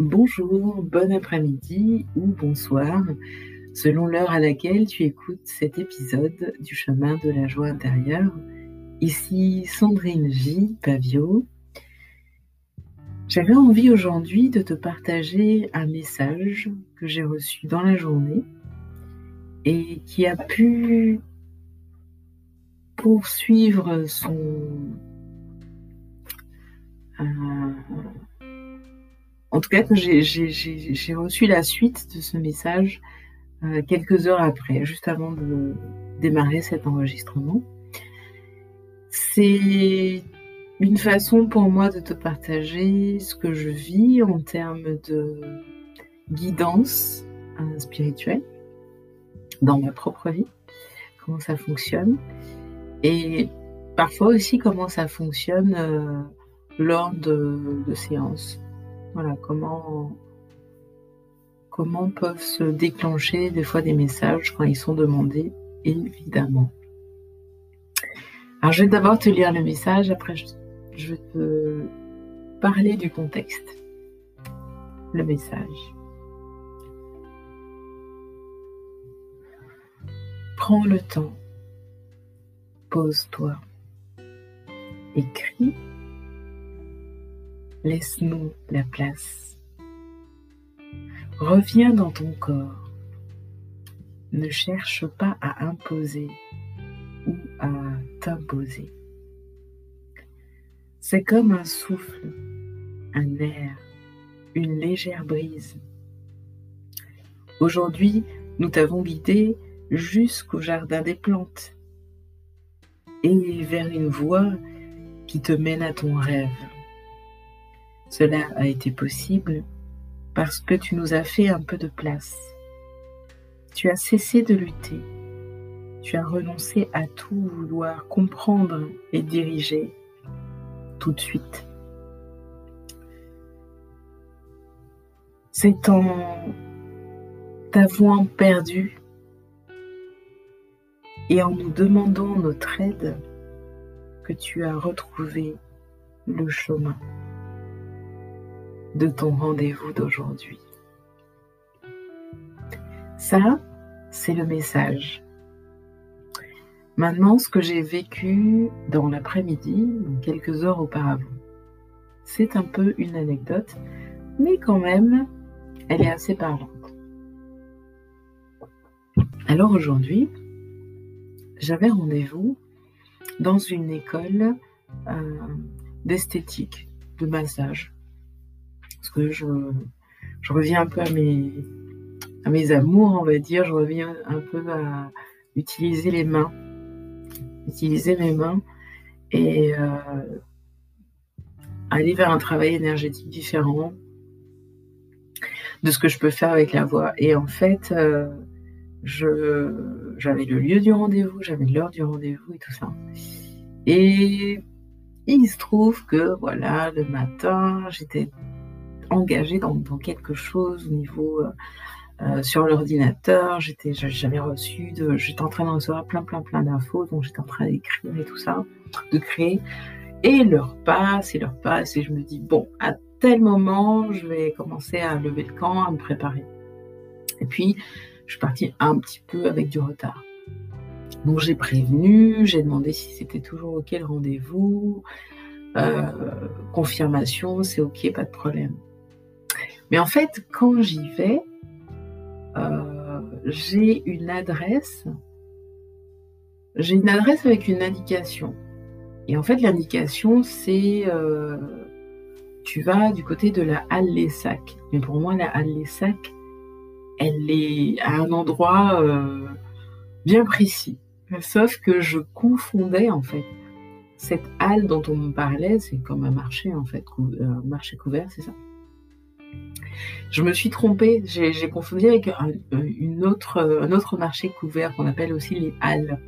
Bonjour, bon après-midi ou bonsoir, selon l'heure à laquelle tu écoutes cet épisode du chemin de la joie intérieure. Ici Sandrine J. Pavio. J'avais envie aujourd'hui de te partager un message que j'ai reçu dans la journée et qui a pu poursuivre son... Euh, en tout cas, j'ai reçu la suite de ce message euh, quelques heures après, juste avant de démarrer cet enregistrement. C'est une façon pour moi de te partager ce que je vis en termes de guidance euh, spirituelle dans ma propre vie, comment ça fonctionne, et parfois aussi comment ça fonctionne euh, lors de séances voilà, comment, comment peuvent se déclencher des fois des messages quand ils sont demandés, évidemment. Alors, je vais d'abord te lire le message, après, je, je vais te parler du contexte. Le message. Prends le temps. Pose-toi. Écris Laisse-nous la place. Reviens dans ton corps. Ne cherche pas à imposer ou à t'imposer. C'est comme un souffle, un air, une légère brise. Aujourd'hui, nous t'avons guidé jusqu'au jardin des plantes et vers une voie qui te mène à ton rêve. Cela a été possible parce que tu nous as fait un peu de place. Tu as cessé de lutter. Tu as renoncé à tout vouloir comprendre et diriger tout de suite. C'est en t'avouant perdu et en nous demandant notre aide que tu as retrouvé le chemin de ton rendez-vous d'aujourd'hui. Ça, c'est le message. Maintenant, ce que j'ai vécu dans l'après-midi, quelques heures auparavant, c'est un peu une anecdote, mais quand même, elle est assez parlante. Alors aujourd'hui, j'avais rendez-vous dans une école euh, d'esthétique, de massage je, reviens un peu à mes, à mes amours, on va dire, je reviens un peu à utiliser les mains, utiliser mes mains et euh, aller vers un travail énergétique différent de ce que je peux faire avec la voix. Et en fait, euh, j'avais le lieu du rendez-vous, j'avais l'heure du rendez-vous et tout ça. Et il se trouve que voilà, le matin, j'étais engagée dans, quelque chose au niveau euh, euh, sur l'ordinateur. J'étais, j'avais reçu, j'étais en train de recevoir plein, plein, plein d'infos, donc j'étais en train d'écrire et tout ça, de créer. Et l'heure passe, et l'heure passe, et je me dis, bon, à tel moment, je vais commencer à lever le camp, à me préparer. Et puis, je suis partie un petit peu avec du retard. Donc j'ai prévenu, j'ai demandé si c'était toujours OK le rendez-vous. Euh, confirmation, c'est OK, pas de problème. Mais en fait, quand j'y vais, euh, j'ai une adresse. J'ai une adresse avec une indication. Et en fait, l'indication, c'est euh, tu vas du côté de la Halle les Sacs. Mais pour moi, la Halle les Sacs, elle est à un endroit euh, bien précis. Sauf que je confondais en fait cette halle dont on me parlait, c'est comme un marché en fait, un marché couvert, c'est ça je me suis trompée, j'ai confondu avec un, une autre, un autre marché couvert qu'on appelle aussi les halles.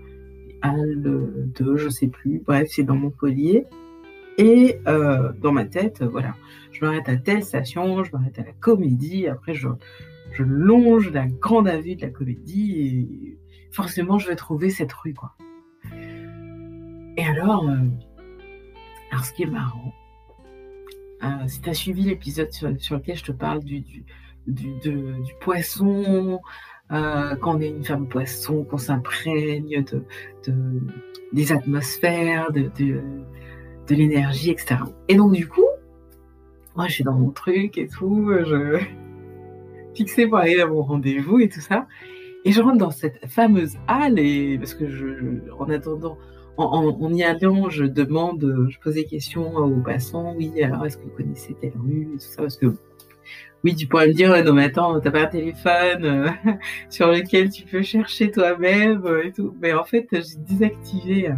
Halles de, je sais plus, bref, c'est dans mon collier. Et euh, dans ma tête, voilà, je m'arrête à telle station, je m'arrête à la comédie, après je, je longe la grande avenue de la comédie et forcément je vais trouver cette rue, quoi. Et alors, euh, alors ce qui est marrant, si tu as suivi l'épisode sur, lequel je te parle du, poisson, quand on est une femme poisson, qu'on s'imprègne de, de, des atmosphères, de, l'énergie, etc. Et donc, du coup, moi, je suis dans mon truc et tout, je fixée pour aller à mon rendez-vous et tout ça. Et je rentre dans cette fameuse halle, et parce que en attendant, en, y allant, je demande, je pose des questions aux passants. Oui, alors est-ce que vous connaissez telle rue tout ça Parce que oui, tu pourrais me dire, non mais attends, t'as pas un téléphone euh, sur lequel tu peux chercher toi-même euh, et tout. Mais en fait, j'ai désactivé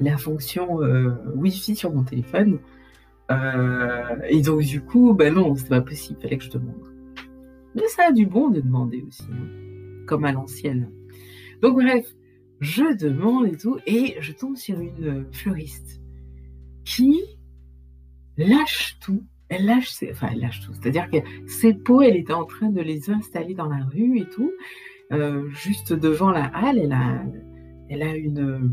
la fonction euh, Wi-Fi sur mon téléphone. et donc du coup, ben non, c'est pas possible, fallait que je demande. Mais ça a du bon de demander aussi, hein, comme à l'ancienne. Donc bref, je demande et tout, et je tombe sur une fleuriste qui lâche tout. Elle lâche, ses, enfin elle lâche tout. C'est-à-dire que ses pots, elle était en train de les installer dans la rue et tout, euh, juste devant la halle. Elle a, elle a une,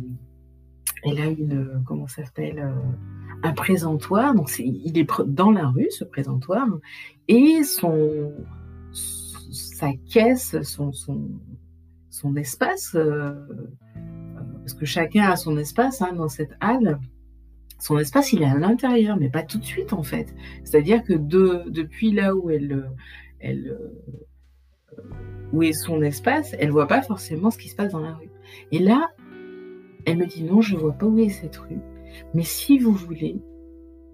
elle a une, comment ça s'appelle, euh, un présentoir. Donc il est dans la rue ce présentoir, et son sa caisse, son, espace, euh, euh, parce que chacun a son espace hein, dans cette halle. Son espace, il est à l'intérieur, mais pas tout de suite en fait. C'est-à-dire que de, depuis là où elle, elle, euh, où est son espace, elle voit pas forcément ce qui se passe dans la rue. Et là, elle me dit non, je vois pas où est cette rue, mais si vous voulez,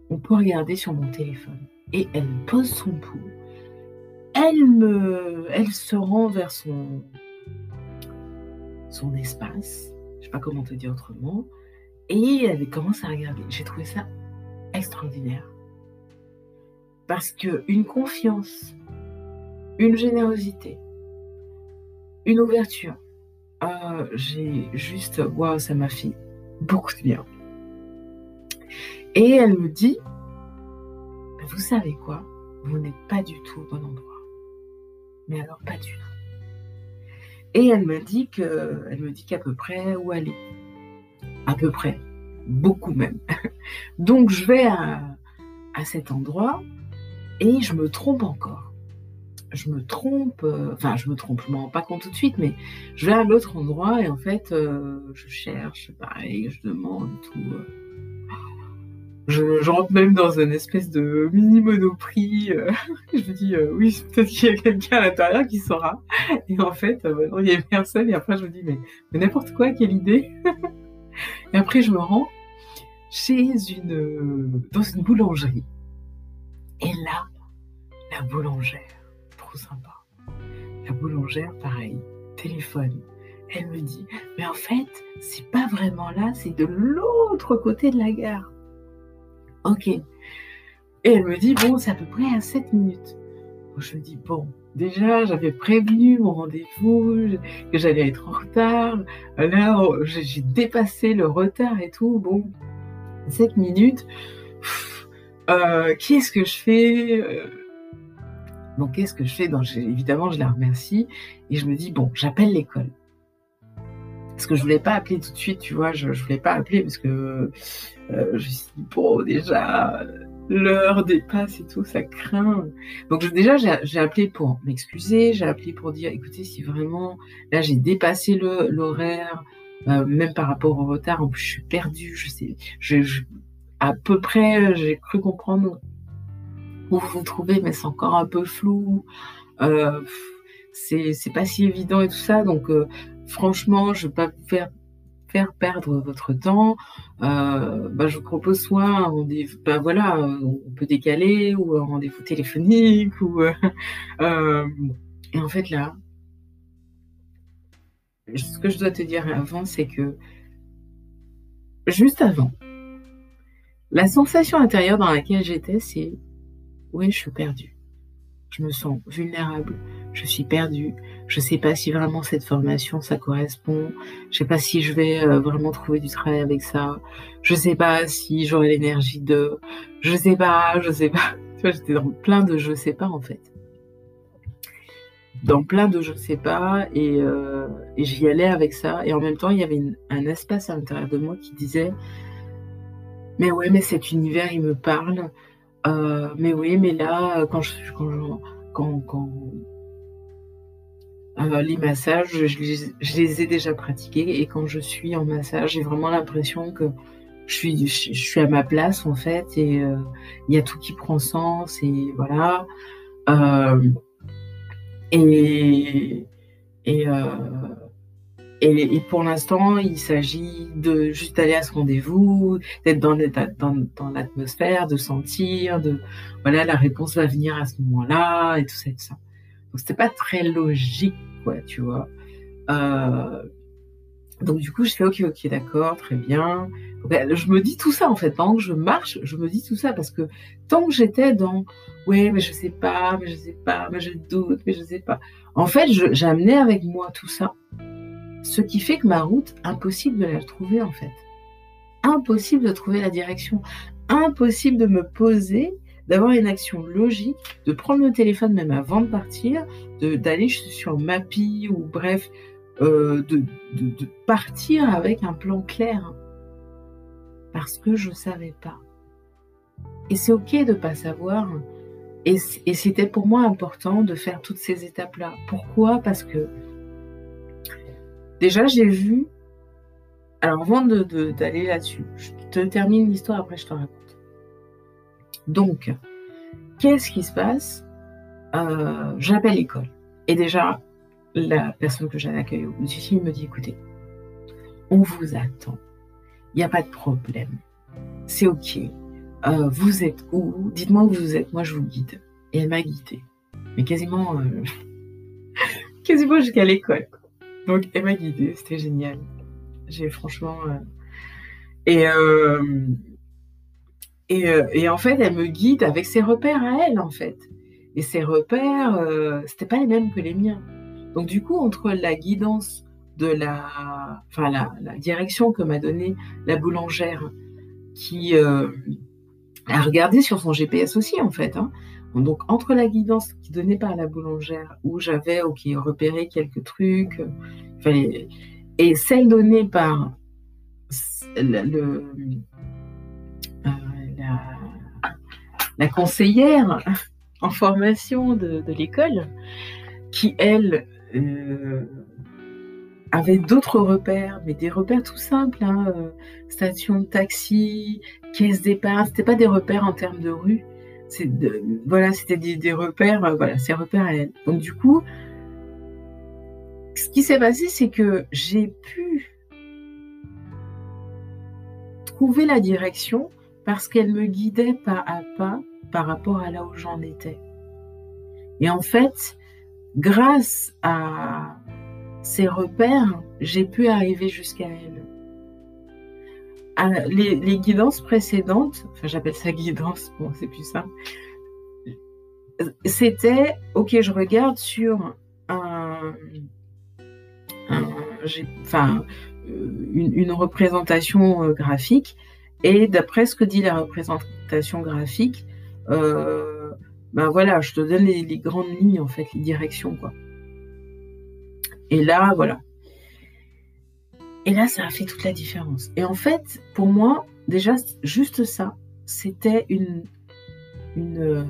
on peut regarder sur mon téléphone. Et elle pose son pouls elle me, elle se rend vers son, son espace, je sais pas comment te dire autrement, et elle commence à regarder. J'ai trouvé ça extraordinaire. Parce que une confiance, une générosité, une ouverture, euh, j'ai juste, waouh, ça m'a fait beaucoup de bien. Et elle me dit, vous savez quoi, vous n'êtes pas du tout au bon endroit mais alors pas du tout. Et elle me dit elle me dit qu'à peu près où aller, à peu près, beaucoup même. Donc je vais à, cet endroit et je me trompe encore. Je me trompe, euh, enfin je me trompe, je m'en pas compte tout de suite, mais je vais à l'autre endroit et en fait euh, je cherche, pareil, je demande tout. Euh, je, rentre même dans une espèce de mini monoprix. Euh, je me dis, euh, oui, peut-être qu'il y a quelqu'un à l'intérieur qui saura. Et en fait, euh, il n'y a personne. Et après, je me dis, mais, n'importe quoi, quelle idée. et après, je me rends chez une, dans une boulangerie. Et là, la boulangère, trop sympa. La boulangère, pareil, téléphone. Elle me dit, mais en fait, c'est pas vraiment là, c'est de l'autre côté de la gare. Ok. Et elle me dit, bon, c'est à peu près à 7 minutes. Je me dis, bon, déjà, j'avais prévenu mon rendez-vous, que j'allais être en retard. Là, j'ai dépassé le retard et tout. Bon, 7 minutes. Euh, qu'est-ce que je fais euh, Donc, qu'est-ce que je fais? Évidemment, je la remercie. Et je me dis, bon, j'appelle l'école. Parce que je voulais pas appeler tout de suite, tu vois, je, je voulais pas appeler parce que euh, je me suis dit, bon, déjà, l'heure dépasse et tout, ça craint. Donc déjà, j'ai appelé pour m'excuser, j'ai appelé pour dire, écoutez, si vraiment, là, j'ai dépassé l'horaire, euh, même par rapport au retard, en plus, je suis perdue, je sais, à peu près, j'ai cru comprendre où vous vous trouvez, mais c'est encore un peu flou. Euh, c'est pas si évident et tout ça, donc euh, franchement, je ne vais pas vous faire, perdre votre temps. Euh, bah, je vous propose soit un rendez-vous, bah, voilà, on peut décaler, ou un rendez-vous téléphonique, ou euh, euh, et en fait là, ce que je dois te dire avant, c'est que juste avant, la sensation intérieure dans laquelle j'étais, c'est oui, je suis perdue. Je me sens vulnérable, je suis perdue, je sais pas si vraiment cette formation ça correspond, je sais pas si je vais euh, vraiment trouver du travail avec ça, je sais pas si j'aurai l'énergie de, je sais pas, je sais pas. Tu vois, j'étais dans plein de je sais pas en fait. Dans plein de je sais pas et, euh, j'y allais avec ça et en même temps il y avait un espace à l'intérieur de moi qui disait mais ouais mais cet univers il me parle mais oui, mais là, quand je, quand, quand les massages, je les, ai déjà pratiqués et quand je suis en massage, j'ai vraiment l'impression que je suis, je, suis à ma place en fait et il y a tout qui prend sens et voilà. et et, et, pour l'instant, il s'agit de juste aller à ce rendez-vous, d'être dans, dans, l'atmosphère, de sentir, de voilà, la réponse va venir à ce moment-là et tout ça et tout ça. Donc c'était pas très logique, quoi, tu vois. Euh, donc du coup, je fais ok, ok, d'accord, très bien. je me dis tout ça en fait. Pendant que je marche, je me dis tout ça parce que tant que j'étais dans ouais, mais je sais pas, mais je sais pas, mais je doute, mais je sais pas. En fait, j'amenais avec moi tout ça ce qui fait que ma route, impossible de la trouver en fait. Impossible de trouver la direction. Impossible de me poser, d'avoir une action logique, de prendre le téléphone même avant de partir, d'aller sur Mappy ou bref, euh, de, de, partir avec un plan clair. Parce que je ne savais pas. Et c'est ok de ne pas savoir. Et, et c'était pour moi important de faire toutes ces étapes-là. Pourquoi? Parce que Déjà, j'ai vu. Alors, avant d'aller de, là-dessus, je te termine l'histoire, après je te raconte. Donc, qu'est-ce qui se passe? Euh, J'appelle l'école. Et déjà, la personne que j'avais accueillie au bout du fil me dit écoutez, on vous attend. Il n'y a pas de problème. C'est OK. Euh, vous êtes où? Dites-moi où vous êtes. Moi, je vous guide. Et elle m'a guidée. Mais quasiment, euh, quasiment jusqu'à l'école. Donc, elle m'a guidée, c'était génial. J'ai franchement. Et, euh, euh, et, en fait, elle me guide avec ses repères à elle, en fait. Et ses repères, c'était pas les mêmes que les miens. Donc, du coup, entre la guidance de la, enfin, la, direction que m'a donnée la boulangère, qui a regardé sur son GPS aussi, en fait, hein, donc, entre la guidance qui donnait par la boulangère, où j'avais ok repéré quelques trucs, et celle donnée par le, euh, la, conseillère en formation de, l'école, qui elle euh, avait d'autres repères, mais des repères tout simples, hein, euh, station de taxi, caisse d'épargne, c'était pas des repères en termes de rue, voilà, c'était des, repères, euh, voilà, ces repères à elle. Donc du coup, ce qui s'est passé, c'est que j'ai pu trouver la direction parce qu'elle me guidait pas à pas par rapport à là où j'en étais. Et en fait, grâce à ces repères, j'ai pu arriver jusqu'à elle les, guidances précédentes, enfin j'appelle ça guidance, bon c'est plus simple, c'était, ok, je regarde sur euh, une, représentation euh, graphique, et d'après ce que dit la représentation graphique, euh, ben voilà, je te donne les, les, grandes lignes, en fait, les directions, quoi. Et là, voilà, et là, ça a fait toute la différence. Et en fait, pour moi, déjà, juste ça, c'était une, une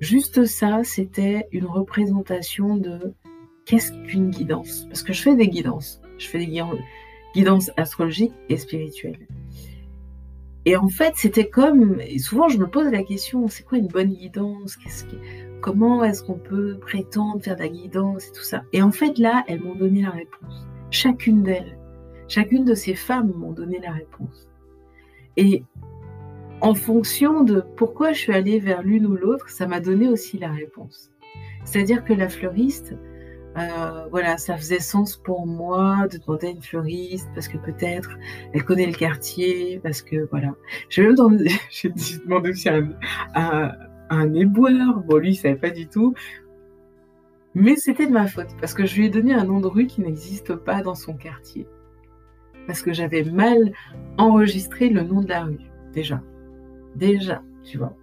juste ça, c'était une représentation de qu'est-ce qu'une guidance. Parce que je fais des guidances. Je fais des guidances astrologiques et spirituelles. Et en fait, c'était comme, et souvent je me pose la question, c'est quoi une bonne guidance? Qu'est-ce Comment est-ce qu'on peut prétendre faire de la guidance et tout ça? Et en fait, là, elles m'ont donné la réponse. Chacune d'elles, chacune de ces femmes m'ont donné la réponse. Et en fonction de pourquoi je suis allée vers l'une ou l'autre, ça m'a donné aussi la réponse. C'est-à-dire que la fleuriste, euh, voilà, ça faisait sens pour moi de demander à une fleuriste parce que peut-être elle connaît le quartier, parce que voilà. J'ai même demandé, demandé aussi à un, un, éboueur. Bon, lui, il savait pas du tout. Mais c'était de ma faute, parce que je lui ai donné un nom de rue qui n'existe pas dans son quartier. Parce que j'avais mal enregistré le nom de la rue, déjà. Déjà, tu vois.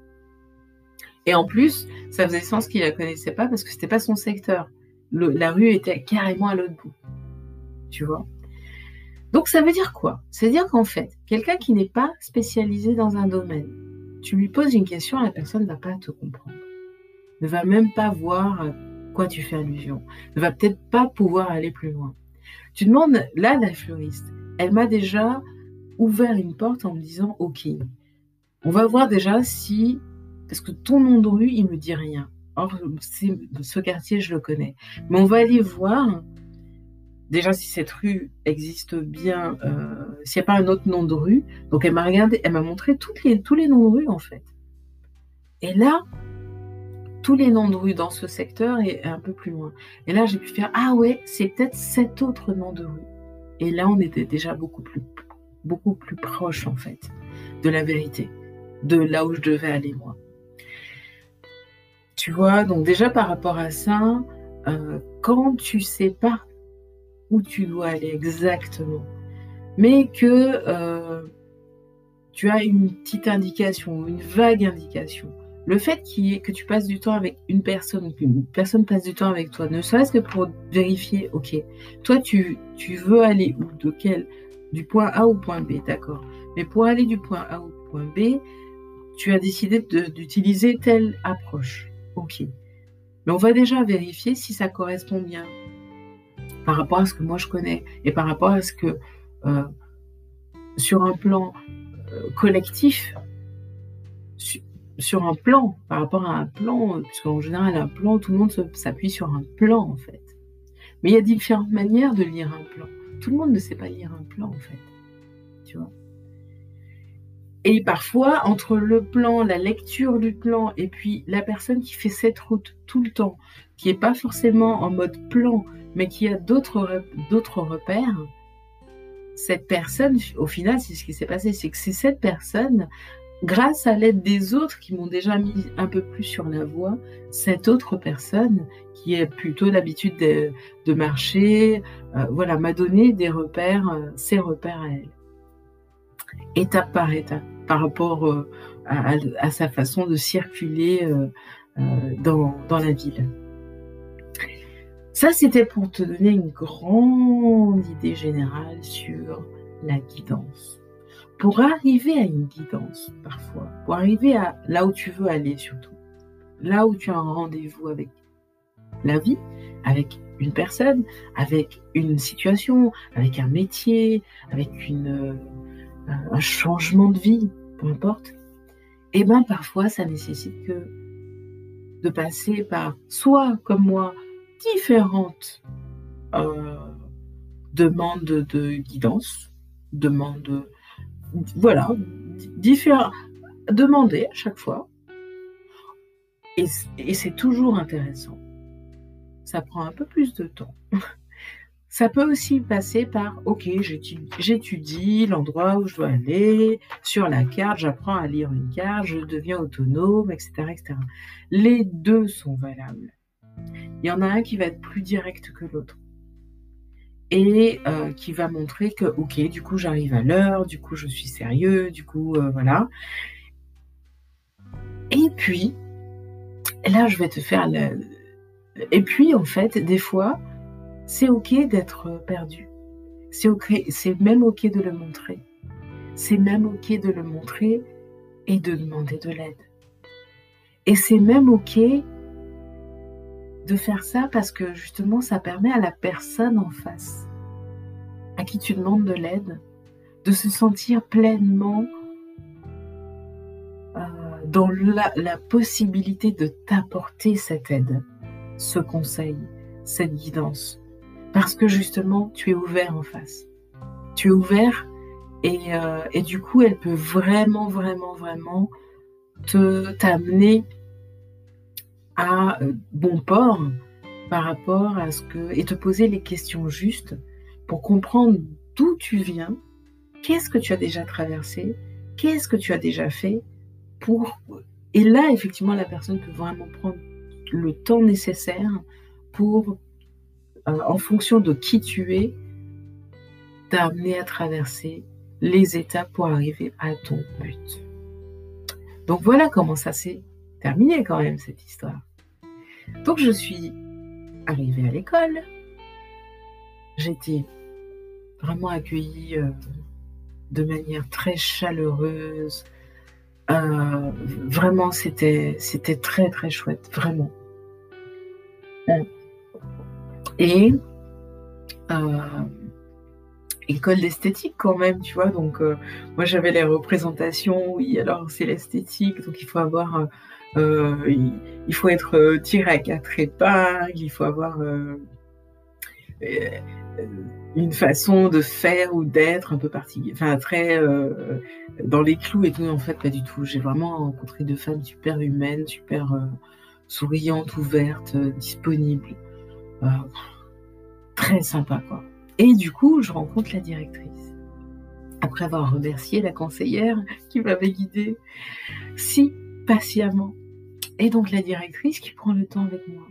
Et en plus, ça faisait sens qu'il la connaissait pas parce que c'était pas son secteur. La rue était carrément à l'autre bout. Tu vois? Donc ça veut dire quoi? Ça veut dire qu'en fait, quelqu'un qui n'est pas spécialisé dans un domaine, tu lui poses une question, la personne ne va pas te comprendre. Ne va même pas voir à quoi tu fais allusion. Ne va peut-être pas pouvoir aller plus loin. Tu demandes, là, la fleuriste, elle m'a déjà ouvert une porte en me disant, OK, on va voir déjà si, parce que ton nom de rue, il me dit rien. Or, ce quartier, je le connais. Mais on va aller voir déjà si cette rue existe bien, euh, s'il n'y a pas un autre nom de rue. Donc elle m'a regardé, elle m'a montré les, tous les noms de rue en fait. Et là, tous les noms de rue dans ce secteur et un peu plus loin. Et là, j'ai pu faire ah ouais, c'est peut-être cet autre nom de rue. Et là, on était déjà beaucoup plus, beaucoup plus proche en fait de la vérité, de là où je devais aller moi. Tu vois, donc déjà par rapport à ça, euh, quand tu sais pas où tu dois aller exactement, mais que euh, tu as une petite indication, une vague indication. Le fait que tu passes du temps avec une personne, qu'une personne passe du temps avec toi, ne serait-ce que pour vérifier, ok, toi tu, tu veux aller où, de quel, du point A au point B, d'accord. Mais pour aller du point A au point B, tu as décidé d'utiliser telle approche, ok. Mais on va déjà vérifier si ça correspond bien par rapport à ce que moi je connais et par rapport à ce que, euh, sur un plan euh, collectif, sur un plan, par rapport à un plan, puisqu'en général, un plan, tout le monde s'appuie sur un plan en fait. Mais il y a différentes manières de lire un plan. Tout le monde ne sait pas lire un plan en fait. Tu vois? Et parfois, entre le plan, la lecture du plan, et puis la personne qui fait cette route tout le temps, qui n'est pas forcément en mode plan, mais qui a d'autres repères, cette personne, au final, c'est ce qui s'est passé, c'est que c'est cette personne, grâce à l'aide des autres qui m'ont déjà mis un peu plus sur la voie, cette autre personne qui a plutôt l'habitude de, marcher, euh, voilà, m'a donné des repères, euh, ses repères à elle. Étape par étape par rapport euh, à, sa façon de circuler euh, euh, dans, dans la ville. Ça, c'était pour te donner une grande idée générale sur la guidance. Pour arriver à une guidance, parfois, pour arriver à là où tu veux aller surtout, là où tu as un rendez-vous avec la vie, avec une personne, avec une situation, avec un métier, avec une, un changement de vie, peu importe, et eh bien parfois ça nécessite que de passer par soit comme moi différentes euh, demandes de guidance, demandes, voilà, différents, demander à chaque fois. et c'est toujours intéressant. Ça prend un peu plus de temps. Ça peut aussi passer par, ok, j'étudie l'endroit où je dois aller, sur la carte, j'apprends à lire une carte, je deviens autonome, etc., etc. Les deux sont valables. Il y en a un qui va être plus direct que l'autre et euh, qui va montrer que, ok, du coup, j'arrive à l'heure, du coup, je suis sérieux, du coup, euh, voilà. Et puis, là, je vais te faire le... Et puis, en fait, des fois, c'est ok d'être perdu. C'est même ok de le montrer. C'est même ok de le montrer et de demander de l'aide. Et c'est même ok de faire ça parce que justement ça permet à la personne en face à qui tu demandes de l'aide de se sentir pleinement euh, dans la possibilité de t'apporter cette aide, ce conseil, cette guidance parce que justement, tu es ouvert en face. Tu es ouvert euh, et, du coup, elle peut vraiment, vraiment, vraiment te t'amener à euh, bon port par rapport à ce que et te poser les questions justes pour comprendre d'où tu viens, qu'est-ce que tu as déjà traversé, qu'est-ce que tu as déjà fait pour et là effectivement la personne peut vraiment prendre le temps nécessaire pour euh, en fonction de qui tu es, t'amener à traverser les étapes pour arriver à ton but. Donc voilà comment ça s'est terminé quand même cette histoire. Donc je suis arrivée à l'école, j'étais vraiment accueillie euh, de manière très chaleureuse, vraiment, c'était, c'était très très chouette, vraiment. Et école d'esthétique quand même, tu vois. Donc, moi, j'avais les représentations, oui, alors c'est l'esthétique, donc il faut avoir, il, faut être tiré à quatre épingles, il faut avoir une façon de faire ou d'être un peu particulière, enfin très euh, dans les clous et tout. En fait, pas du tout. J'ai vraiment rencontré deux femmes super humaines, super euh, souriantes, ouvertes, euh, très sympa quoi. Et du coup, je rencontre la directrice. Après avoir remercié la conseillère qui m'avait guidée si patiemment. Et donc la directrice qui prend le temps avec moi,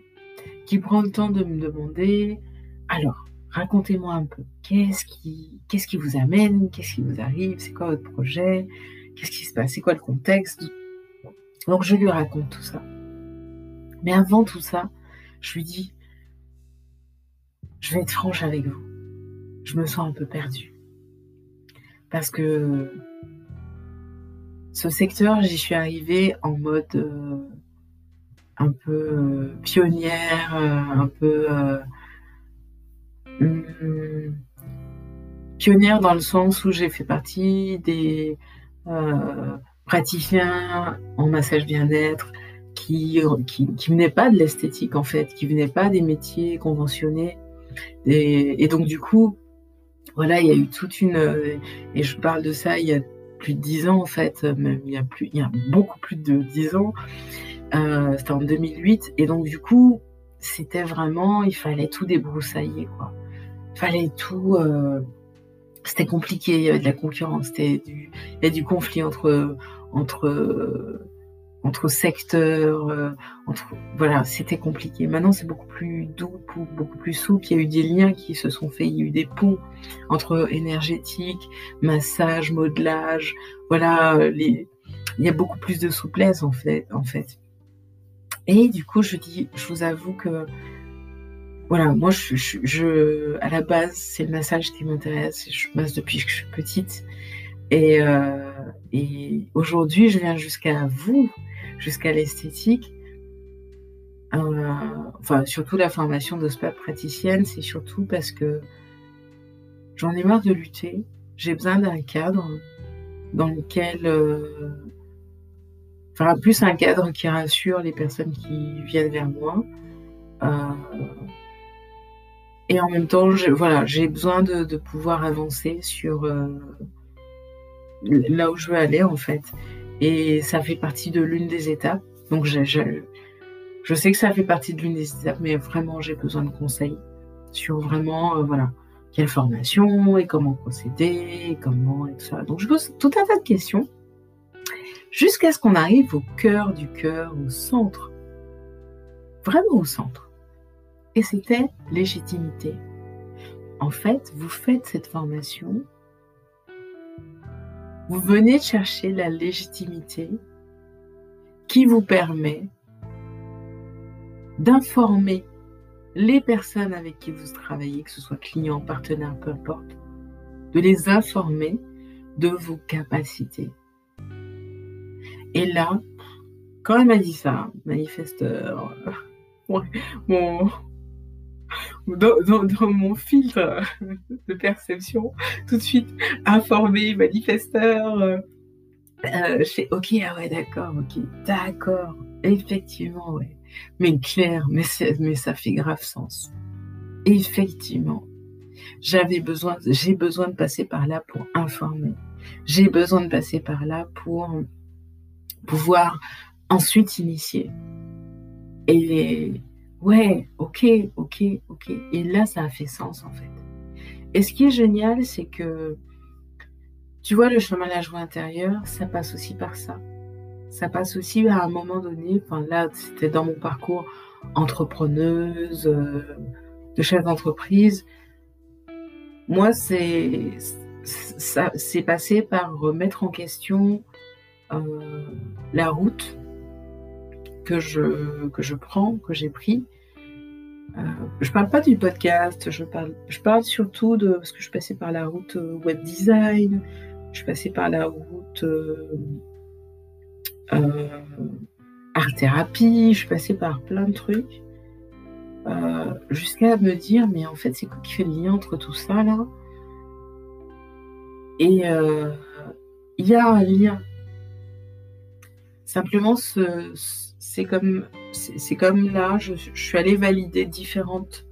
qui prend le temps de me demander alors, racontez-moi un peu. Qu'est-ce qui, qu'est-ce qui vous amène? Qu'est-ce qui vous arrive? C'est quoi votre projet? Qu'est-ce qui se passe? C'est quoi le contexte? Donc, je lui raconte tout ça. Mais avant tout ça, je lui dis je vais être franche avec vous. Je me sens un peu perdue. Parce que ce secteur, j'y suis arrivée en mode euh, un peu euh, pionnière, euh, un peu Hum, pionnière dans le sens où j'ai fait partie des praticiens en massage bien-être qui, qui, qui venaient pas de l'esthétique en fait, qui venaient pas des métiers conventionnés. Et, donc du coup, voilà, il y a eu toute une et je parle de ça il y a plus de dix ans en fait, même il y a plus, il y a beaucoup plus de dix ans. Euh, c'était en 2008 et donc du coup, c'était vraiment, il fallait tout débroussailler quoi fallait tout. Euh, c'était compliqué, il y avait de la concurrence, il y a du conflit entre entre entre secteurs, euh, voilà, c'était compliqué. Maintenant, c'est beaucoup plus doux, beaucoup plus souple. Il y a eu des liens qui se sont faits, il y a eu des ponts entre énergétique, massage, modelage. Voilà, les... il y a beaucoup plus de souplesse en fait. Et du coup, je dis, je vous avoue que voilà, moi, je, à la base, c'est le massage qui m'intéresse. Je masse depuis que je suis petite. Et, euh, et aujourd'hui, je viens jusqu'à vous, jusqu'à l'esthétique. Euh, enfin, surtout la formation d'ospa praticienne, c'est surtout parce que j'en ai marre de lutter. J'ai besoin d'un cadre dans lequel, euh, enfin, plus un cadre qui rassure les personnes qui viennent vers moi. Euh, et en même temps, voilà, j'ai besoin de, pouvoir avancer sur là où je veux aller en fait. Et ça fait partie de l'une des étapes. Donc je, je, sais que ça fait partie de l'une des étapes, mais vraiment j'ai besoin de conseils sur vraiment euh, voilà quelle formation et comment procéder, et comment et tout ça. Donc je pose tout un tas de questions jusqu'à ce qu'on arrive au cœur du cœur, au centre, vraiment au centre et c'était légitimité. En fait, vous faites cette formation, vous venez chercher la légitimité qui vous permet d'informer les personnes avec qui vous travaillez, que ce soit clients, partenaires, peu importe, de les informer de vos capacités. Et là, quand elle m'a dit ça, manifesteur, mon, dans, mon filtre de perception, tout de suite informé, manifesteur. Euh, euh, je fais ok, ah ouais, d'accord, ok, d'accord, effectivement, ouais. Mais clair, mais, mais ça fait grave sens. Effectivement, j'avais besoin, j'ai besoin de passer par là pour informer. J'ai besoin de passer par là pour pouvoir ensuite initier. Et ouais, ok, ok, ok. Et là, ça a fait sens en fait. Et ce qui est génial, c'est que, tu vois, le chemin de la joie intérieure, ça passe aussi par ça. Ça passe aussi à un moment donné, enfin là, c'était dans mon parcours entrepreneuse, euh, de chef d'entreprise. Moi, c'est ça, passé par remettre en question euh, la route que je, que je prends, que j'ai pris. Euh, je parle pas du podcast, je parle, je parle surtout de. Parce que je passée par la route euh, web design, je passée par la route euh, art thérapie, je passée par plein de trucs. jusqu'à me dire, mais en fait, c'est quoi qui fait le lien entre tout ça là? Et il y a un lien. Simplement, c'est comme, c'est comme là, je, suis allée valider différentes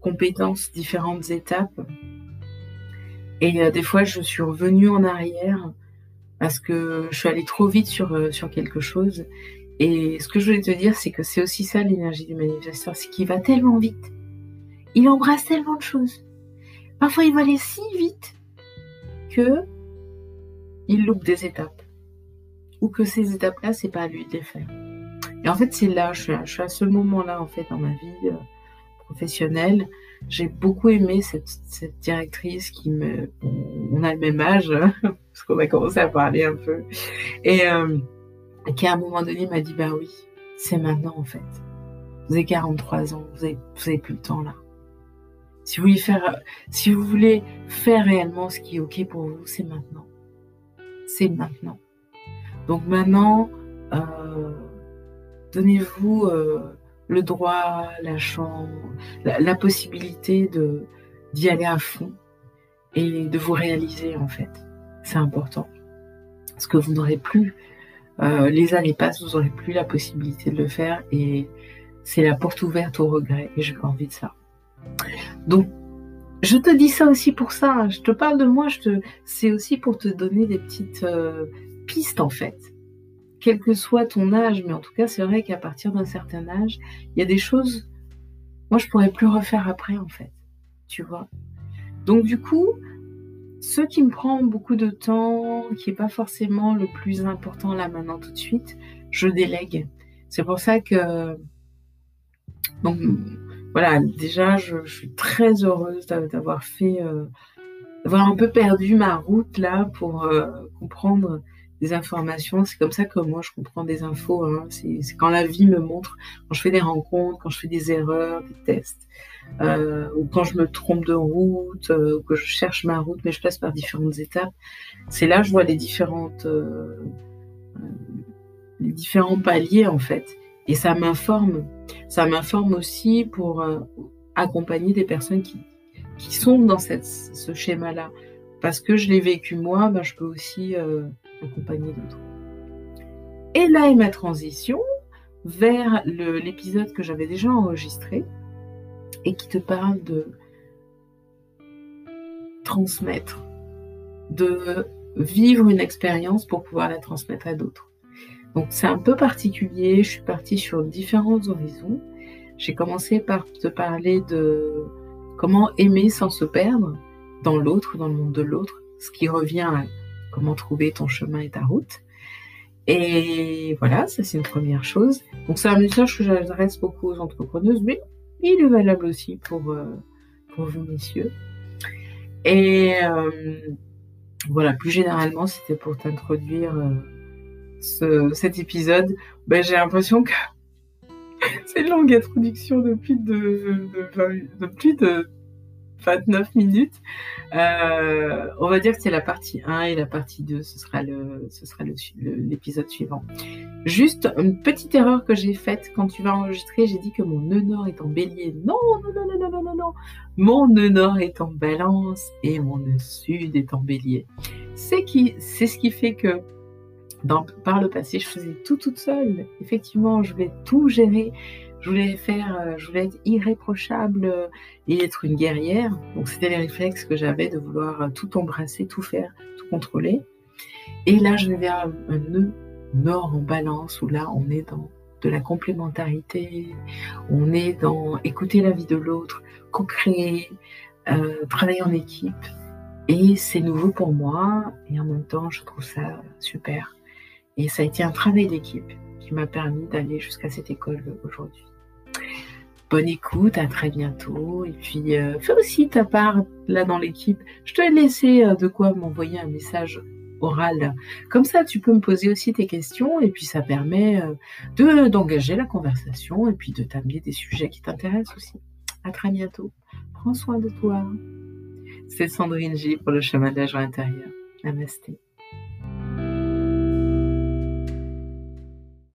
compétences, différentes étapes. Et euh, des fois, je suis revenue en arrière parce que je suis allée trop vite sur, euh, sur quelque chose. Et ce que je voulais te dire, c'est que c'est aussi ça l'énergie du manifesteur, c'est qu'il va tellement vite. Il embrasse tellement de choses. Parfois, il va aller si vite que il loupe des étapes. Ou que ces étapes-là, c'est pas à lui de les faire. Et en fait, c'est là, je suis, à, ce moment-là, en fait, dans ma vie euh, professionnelle. J'ai beaucoup aimé cette, directrice qui me... on a le même âge, hein, parce qu'on a commencé à parler un peu. Et euh, qui, à un moment donné, m'a dit, bah oui, c'est maintenant, en fait. Vous avez 43 ans, vous avez, vous plus le temps, là. Si vous voulez faire, si vous voulez faire réellement ce qui est OK pour vous, c'est maintenant c'est maintenant. Donc maintenant, euh, donnez-vous euh, le droit, la chance, la, possibilité de d'y aller à fond et de vous réaliser en fait. C'est important. Parce que vous n'aurez plus, euh, les années passent, vous n'aurez plus la possibilité de le faire et c'est la porte ouverte au regret et j'ai pas envie de ça. Donc je te dis ça aussi pour ça. Hein. Je te parle de moi, je te... c'est aussi pour te donner des petites euh, pistes en fait. Quel que soit ton âge, mais en tout cas, c'est vrai qu'à partir d'un certain âge, il y a des choses, moi, je pourrais plus refaire après en fait. Tu vois. Donc du coup, ce qui me prend beaucoup de temps, qui n'est pas forcément le plus important là maintenant tout de suite, je délègue. C'est pour ça que donc voilà, déjà, je, suis très heureuse d'avoir fait, euh, d'avoir un peu perdu ma route là pour euh, comprendre des informations. C'est comme ça que moi je comprends des infos. Hein. C'est quand la vie me montre, quand je fais des rencontres, quand je fais des erreurs, des tests, euh, ou quand je me trompe de route, ou que je cherche ma route, mais je passe par différentes étapes. C'est là que je vois les différentes, les différents paliers en fait. Et ça m'informe. Ça m'informe aussi pour euh, accompagner des personnes qui, qui sont dans cette, ce schéma-là. Parce que je l'ai vécu moi, ben, je peux aussi accompagner d'autres. Et là est ma transition vers l'épisode que j'avais déjà enregistré et qui te parle de transmettre, de vivre une expérience pour pouvoir la transmettre à d'autres. Donc c'est un peu particulier, je suis partie sur différents horizons. J'ai commencé par te parler de comment aimer sans se perdre dans l'autre, dans le monde de l'autre, ce qui revient à comment trouver ton chemin et ta route. Et voilà, ça c'est une première chose. Donc c'est un message que j'adresse beaucoup aux entrepreneuses, mais il est valable aussi pour, euh, vous messieurs. Et euh, voilà, plus généralement, c'était pour t'introduire euh, cet épisode, ben, j'ai l'impression que c'est une longue introduction depuis de, de 29 minutes. Euh, on va dire que c'est la partie 1 et la partie 2, ce sera le, l'épisode suivant. Juste une petite erreur que j'ai faite quand tu vas enregistrer, j'ai dit que mon nœud nord est en bélier. Non, non, non, non, non, non, non. Mon nœud nord est en balance et mon nœud sud est en bélier. C'est c'est ce qui fait que par le passé, je faisais tout toute seule. Effectivement, je voulais tout gérer. Je voulais faire, euh, je voulais être irréprochable euh, et être une guerrière. Donc c'était les réflexes que j'avais de vouloir euh, tout embrasser, tout faire, tout contrôler. Et là, je vais vers un nœud nord en balance où là, on est dans de la complémentarité, on est dans écouter la vie de l'autre, co-créer, travailler en équipe. Et c'est nouveau pour moi et en même temps, je trouve ça super. Et ça a été un travail d'équipe qui m'a permis d'aller jusqu'à cette école aujourd'hui. Bonne écoute, à très bientôt. Et puis, euh, fais aussi ta part là dans l'équipe. Je te laissé euh, de quoi m'envoyer un message oral. Comme ça, tu peux me poser aussi tes questions et puis ça permet euh, de d'engager la conversation et puis de t'amener des sujets qui t'intéressent aussi. À très bientôt. Prends soin de toi. C'est Sandrine J pour le chemin de la joie. Namasté.